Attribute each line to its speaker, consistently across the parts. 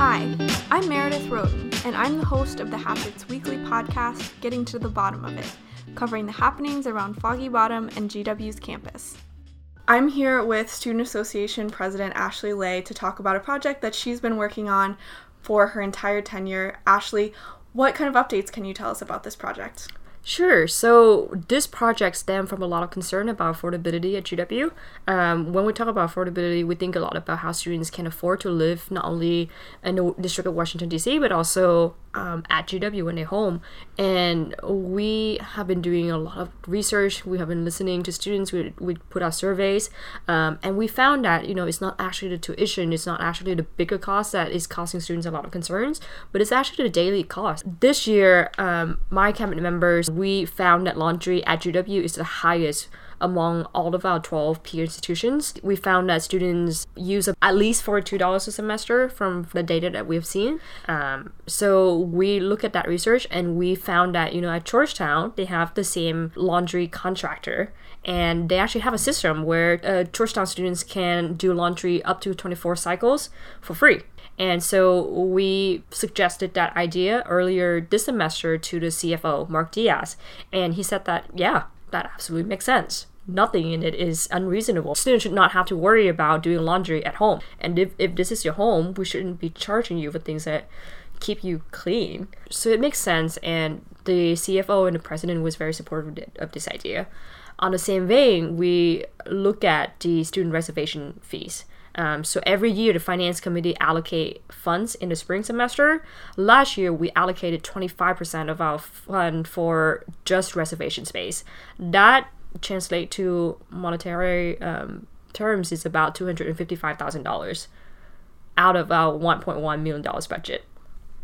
Speaker 1: Hi, I'm Meredith Roaten, and I'm the host of the Hatchet's Weekly podcast, Getting to the Bottom of It, covering the happenings around Foggy Bottom and GW's campus. I'm here with Student Association President Ashley Le to talk about a project that she's been working on for her entire tenure. Ashley, what kind of updates can you tell us about this project?
Speaker 2: Sure. So this project stemmed from a lot of concern about affordability at GW. Um, when we talk about affordability, we think a lot about how students can afford to live not only in the District of Washington D.C. but also um, at GW when they're home. And we have been doing a lot of research. We have been listening to students. We, we put out surveys, um, and we found that you know it's not actually the tuition. It's not actually the bigger cost that is causing students a lot of concerns, but it's actually the daily cost. This year, um, my cabinet members we found that laundry at GW is the highest among all of our 12 peer institutions. We found that students use at least $42 a semester from the data that we've seen. Um, so we look at that research and we found that, you know, at Georgetown, they have the same laundry contractor and they actually have a system where uh, Georgetown students can do laundry up to 24 cycles for free. And so we suggested that idea earlier this semester to the CFO, Mark Diaz. And he said that, yeah, that absolutely makes sense. Nothing in it is unreasonable. Students should not have to worry about doing laundry at home. And if, if this is your home, we shouldn't be charging you for things that keep you clean. So it makes sense. And the CFO and the president was very supportive of this idea. On the same vein, we look at the student reservation fees. Um, so every year, the finance committee allocate funds in the spring semester. Last year, we allocated 25% of our fund for just reservation space. That translate to monetary um, terms is about $255,000 out of our $1.1 million budget.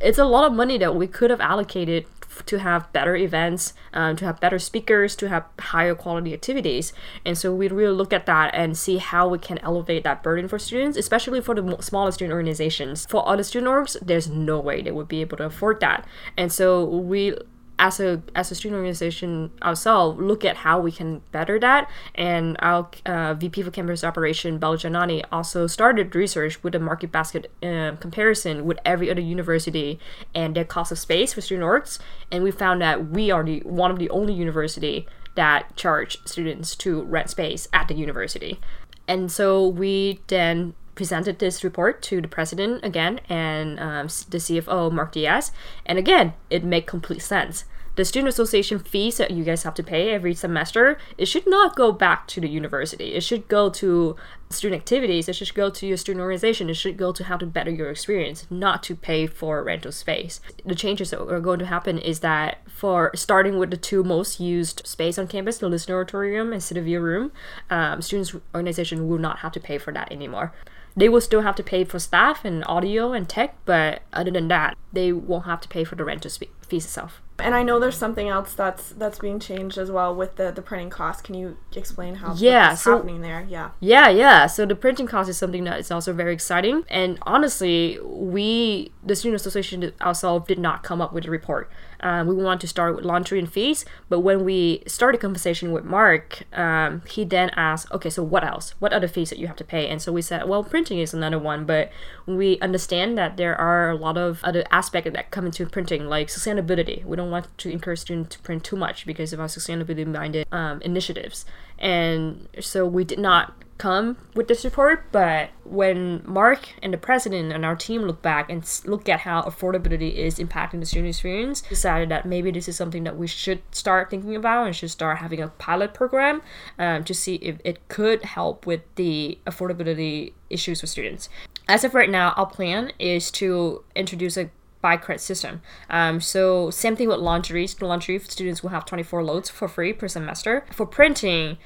Speaker 2: It's a lot of money that we could have allocated to have better events, um, to have better speakers, to have higher quality activities. And so we really look at that and see how we can elevate that burden for students, especially for the smaller student organizations. For other student orgs, there's no way they would be able to afford that. And so we as a as a student organization ourselves look at how we can better that. And our uh, vp for campus operation Bella Janani also started research with a market basket uh, comparison with every other university and their cost of space for student orgs. And we found that we are the one of the only university that charge students to rent space at the university. And so we then presented this report to the president again and um, the CFO Mark Diaz, and again, it made complete sense. The student association fees that you guys have to pay every semester, it should not go back to the university. It should go to student activities. It should go to your student organization. It should go to how to better your experience, not to pay for rental space. The changes that are going to happen is that for starting with the two most used space on campus, the Lisner auditorium and City View room, um, students organization will not have to pay for that anymore they will still have to pay for staff and audio and tech, but other than that, they won't have to pay for the rental fees itself.
Speaker 1: And I know there's something else that's that's being changed as well with the the printing cost. Can you explain how
Speaker 2: yeah so,
Speaker 1: happening there? Yeah.
Speaker 2: Yeah, yeah. So the printing cost is something that is also very exciting. And honestly, we the student association ourselves did not come up with a report. Um, we wanted to start with laundry and fees, but when we started conversation with Mark, um, he then asked, okay, so what else? What other fees that you have to pay? And so we said, well, printing is another one, but we understand that there are a lot of other aspects that come into printing, like sustainability. We don't want to encourage students to print too much because of our sustainability-minded um, initiatives. And so we did not come with this report, but when Mark and the president and our team look back and look at how affordability is impacting the student experience, decided that maybe this is something that we should start thinking about and should start having a pilot program um, to see if it could help with the affordability issues for students. As of right now, our plan is to introduce a buy credit system. Um, so same thing with laundry. Laundry students will have 24 loads for free per semester. For printing,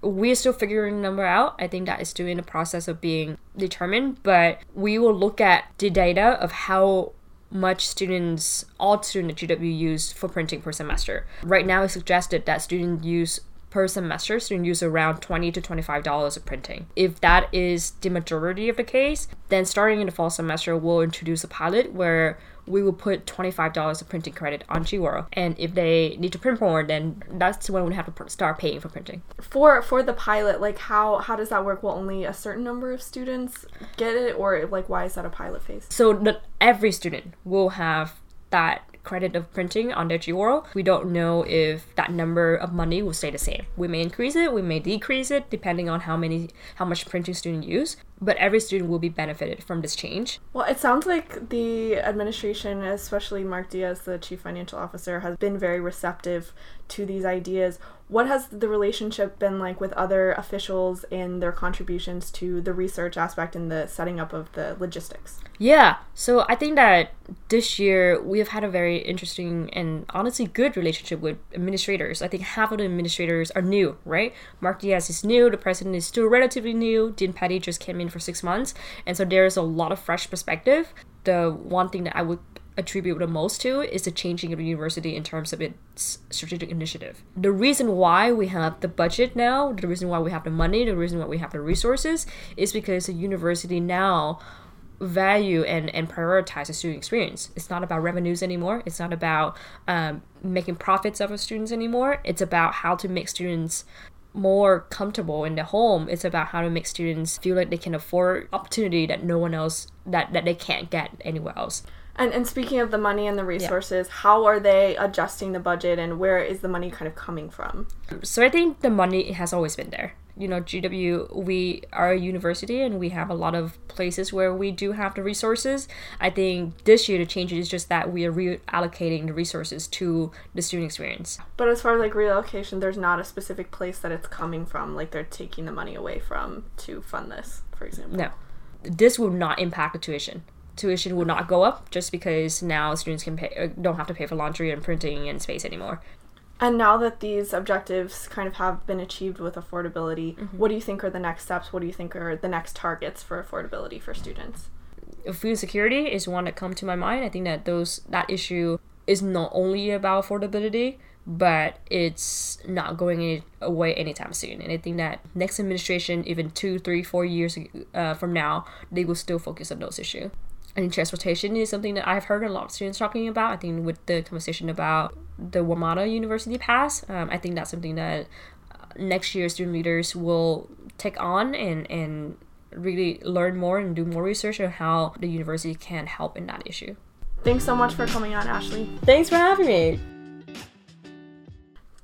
Speaker 2: we're still figuring the number out. I think that is still in the process of being determined, but we will look at the data of how much students, all students at GW use for printing per semester. Right now, it's suggested that students use per semester, students use around twenty to twenty-five dollars of printing. If that is the majority of the case, then starting in the fall semester, we'll introduce a pilot where we will put $25 of printing credit on GWorld. And if they need to print more, then that's when we have to pr- start paying for printing.
Speaker 1: For for the pilot, like how how does that work? Will only a certain number of students get it, or like why is that a pilot phase?
Speaker 2: So every student will have that credit of printing on their. We don't know if that number of money will stay the same. We may increase it, we may decrease it depending on how many how much printing student use, but every student will be benefited from this change.
Speaker 1: Well, it sounds like the administration, especially Mark Diaz, the chief financial officer, has been very receptive to these ideas. What has the relationship been like with other officials and their contributions to the research aspect and the setting up of the logistics?
Speaker 2: Yeah, so I think that this year we have had a very interesting and honestly good relationship with administrators. I think half of the administrators are new, right? Mark Diaz is new, the president is still relatively new, Dean Petty just came in for six months, and so there's a lot of fresh perspective. The one thing that I would attribute the most to is the changing of the university in terms of its strategic initiative. The reason why we have the budget now, the reason why we have the money, the reason why we have the resources is because the university now value and, and prioritize the student experience. It's not about revenues anymore. It's not about um, making profits of our students anymore. It's about how to make students more comfortable in their home. It's about how to make students feel like they can afford opportunity that no one else that, that they can't get anywhere else.
Speaker 1: And and speaking of the money and the resources, yeah. how are they adjusting the budget and where is the money kind of coming from?
Speaker 2: So I think the money has always been there. You know, GW, we are a university and we have a lot of places where we do have the resources. I think this year the change is just that we are reallocating the resources to the student experience.
Speaker 1: But as far as like reallocation, there's not a specific place that it's coming from, like they're taking the money away from to fund this, for example.
Speaker 2: No. This will not impact the tuition tuition will not go up just because now students can pay uh, don't have to pay for laundry and printing and space anymore.
Speaker 1: And now that these objectives kind of have been achieved with affordability, mm-hmm. what do you think are the next steps? What do you think are the next targets for affordability for students?
Speaker 2: Food security is one that come to my mind. I think that those that issue is not only about affordability, but it's not going any, away anytime soon. And I think that next administration, even two, three, four years uh, from now, they will still focus on those issues. I think transportation is something that I've heard a lot of students talking about. I think with the conversation about the WMATA University Pass, um, I think that's something that uh, next year student leaders will take on and, and really learn more and do more research on how the university can help in that issue.
Speaker 1: Thanks so much for coming on, Ashley.
Speaker 2: Thanks for having me.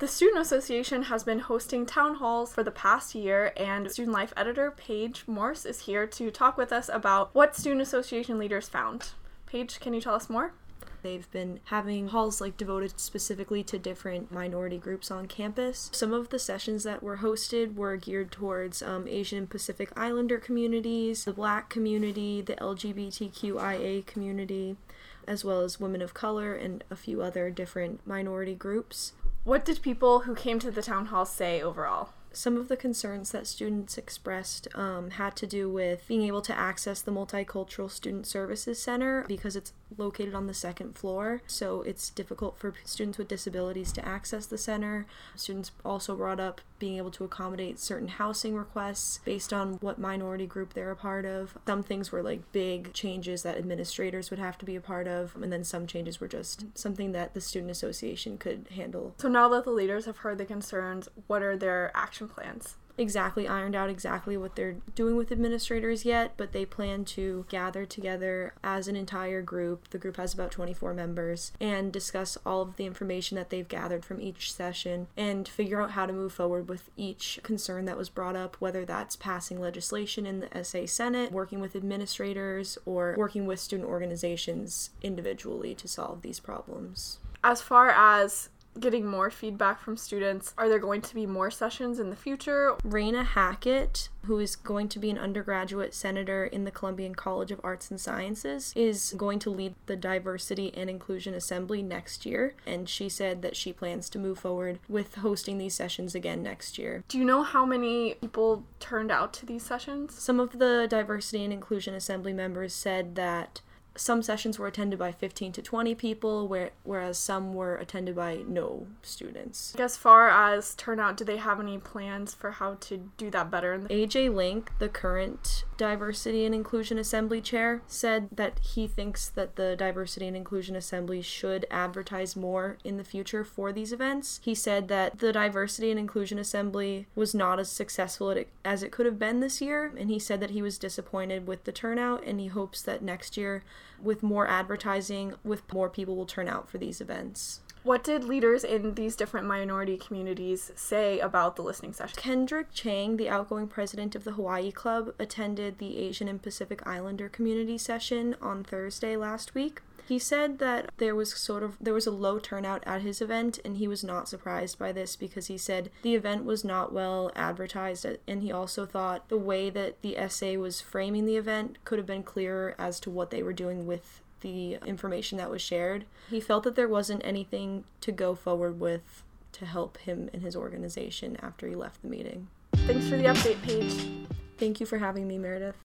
Speaker 1: The Student Association has been hosting town halls for the past year, and Student Life editor Paige Morse is here to talk with us about what Student Association leaders found. Paige, can you tell us more?
Speaker 3: They've been having halls like devoted specifically to different minority groups on campus. Some of the sessions that were hosted were geared towards um, Asian Pacific Islander communities, the Black community, the LGBTQIA community, as well as women of color and a few other different minority groups.
Speaker 1: What did people who came to the town hall say overall?
Speaker 3: Some of the concerns that students expressed um, had to do with being able to access the Multicultural Student Services Center because it's located on the second floor, so it's difficult for students with disabilities to access the center. Students also brought up being able to accommodate certain housing requests based on what minority group they're a part of. Some things were like big changes that administrators would have to be a part of, and then some changes were just something that the student association could handle.
Speaker 1: So now that the leaders have heard the concerns, what are their action plans?
Speaker 3: Exactly ironed out exactly what they're doing with administrators yet, but they plan to gather together as an entire group. The group has about 24 members and discuss all of the information that they've gathered from each session and figure out how to move forward with each concern that was brought up, whether that's passing legislation in the SA Senate, working with administrators, or working with student organizations individually to solve these problems.
Speaker 1: As far as getting more feedback from students. Are there going to be more sessions in the future?
Speaker 3: Raina Hackett, who is going to be an undergraduate senator in the Columbian College of Arts and Sciences, is going to lead the Diversity and Inclusion Assembly next year. And she said that she plans to move forward with hosting these sessions again next year.
Speaker 1: Do you know how many people turned out to these sessions?
Speaker 3: Some of the Diversity and Inclusion Assembly members said that some sessions were attended by 15 to 20 people, where, whereas some were attended by no students.
Speaker 1: As far as turnout, do they have any plans for how to do that better? In the-
Speaker 3: AJ Link, the current Diversity and Inclusion Assembly chair, said that he thinks that the Diversity and Inclusion Assembly should advertise more in the future for these events. He said that the Diversity and Inclusion Assembly was not as successful as it could have been this year, and he said that he was disappointed with the turnout and he hopes that next year with more advertising, with more people will turn out for these events.
Speaker 1: What did leaders in these different minority communities say about the listening session?
Speaker 3: Kendrick Chang, the outgoing president of the Hawaii Club, attended the Asian and Pacific Islander community session on Thursday last week. He said that there was sort of there was a low turnout at his event and he was not surprised by this because he said the event was not well advertised and he also thought the way that the SA was framing the event could have been clearer as to what they were doing with the information that was shared. He felt that there wasn't anything to go forward with to help him and his organization after he left the meeting.
Speaker 1: Thanks for the update, Paige.
Speaker 3: Thank you for having me, Meredith.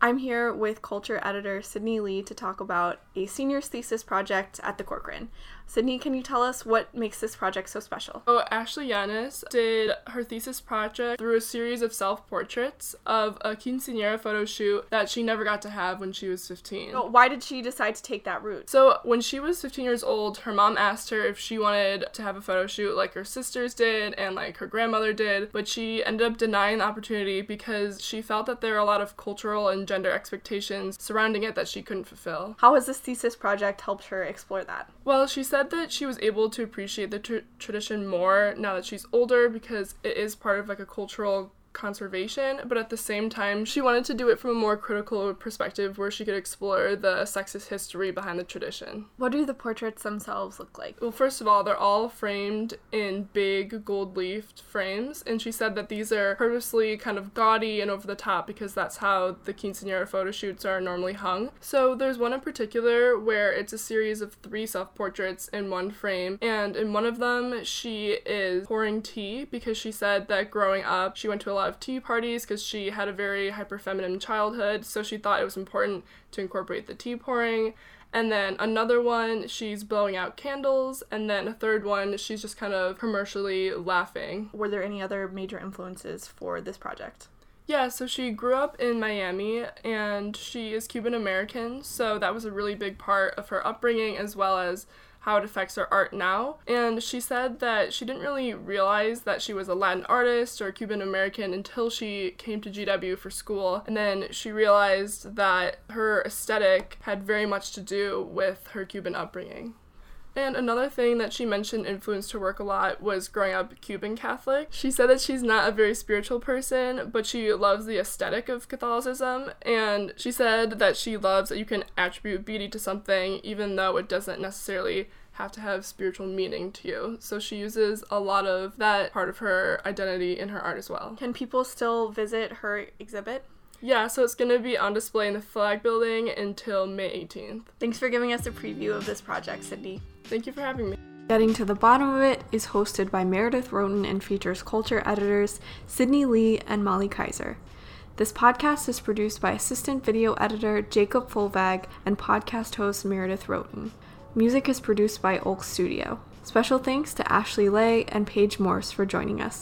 Speaker 1: I'm here with culture editor Sydney Lee to talk about a senior's thesis project at the Corcoran. Sydney, can you tell us what makes this project so special?
Speaker 4: Oh, Ashley Yanis did her thesis project through a series of self portraits of a quinceanera photo shoot that she never got to have when she was 15.
Speaker 1: Oh, why did she decide to take that route?
Speaker 4: So, when she was 15 years old, her mom asked her if she wanted to have a photo shoot like her sisters did and like her grandmother did, but she ended up denying the opportunity because she felt that there were a lot of cultural and gender expectations surrounding it that she couldn't fulfill.
Speaker 1: How has this thesis project helped her explore that?
Speaker 4: Well, she said said that she was able to appreciate the tr- tradition more now that she's older because it is part of like a cultural conservation, but at the same time, she wanted to do it from a more critical perspective where she could explore the sexist history behind the tradition.
Speaker 1: What do the portraits themselves look like?
Speaker 4: Well, first of all, they're all framed in big gold leafed frames, and she said that these are purposely kind of gaudy and over the top because that's how the quinceanera photo shoots are normally hung. So there's one in particular where it's a series of three self portraits in one frame, and in one of them, she is pouring tea because she said that growing up, she went to a lot of tea parties because she had a very hyper feminine childhood, so she thought it was important to incorporate the tea pouring. And then another one, she's blowing out candles. And then a third one, she's just kind of commercially laughing.
Speaker 1: Were there any other major influences for this project?
Speaker 4: Yeah, so she grew up in Miami and she is Cuban American, so that was a really big part of her upbringing as well as how it affects her art now. And she said that she didn't really realize that she was a Latin artist or Cuban American until she came to GW for school. And then she realized that her aesthetic had very much to do with her Cuban upbringing. And another thing that she mentioned influenced her work a lot was growing up Cuban Catholic. She said that she's not a very spiritual person, but she loves the aesthetic of Catholicism. And she said that she loves that you can attribute beauty to something even though it doesn't necessarily have to have spiritual meaning to you. So she uses a lot of that part of her identity in her art as well.
Speaker 1: Can people still visit her exhibit?
Speaker 4: Yeah, so it's going to be on display in the Flagg building until May 18th.
Speaker 1: Thanks for giving us a preview of this project, Sydney.
Speaker 4: Thank you for having me.
Speaker 1: Getting to the Bottom of It is hosted by Meredith Roaten and features culture editors Sydney Lee and Molly Kaiser. This podcast is produced by assistant video editor Jacob Fulvag and podcast host Meredith Roaten. Music is produced by Oak Studio. Special thanks to Ashley Le and Paige Morse for joining us.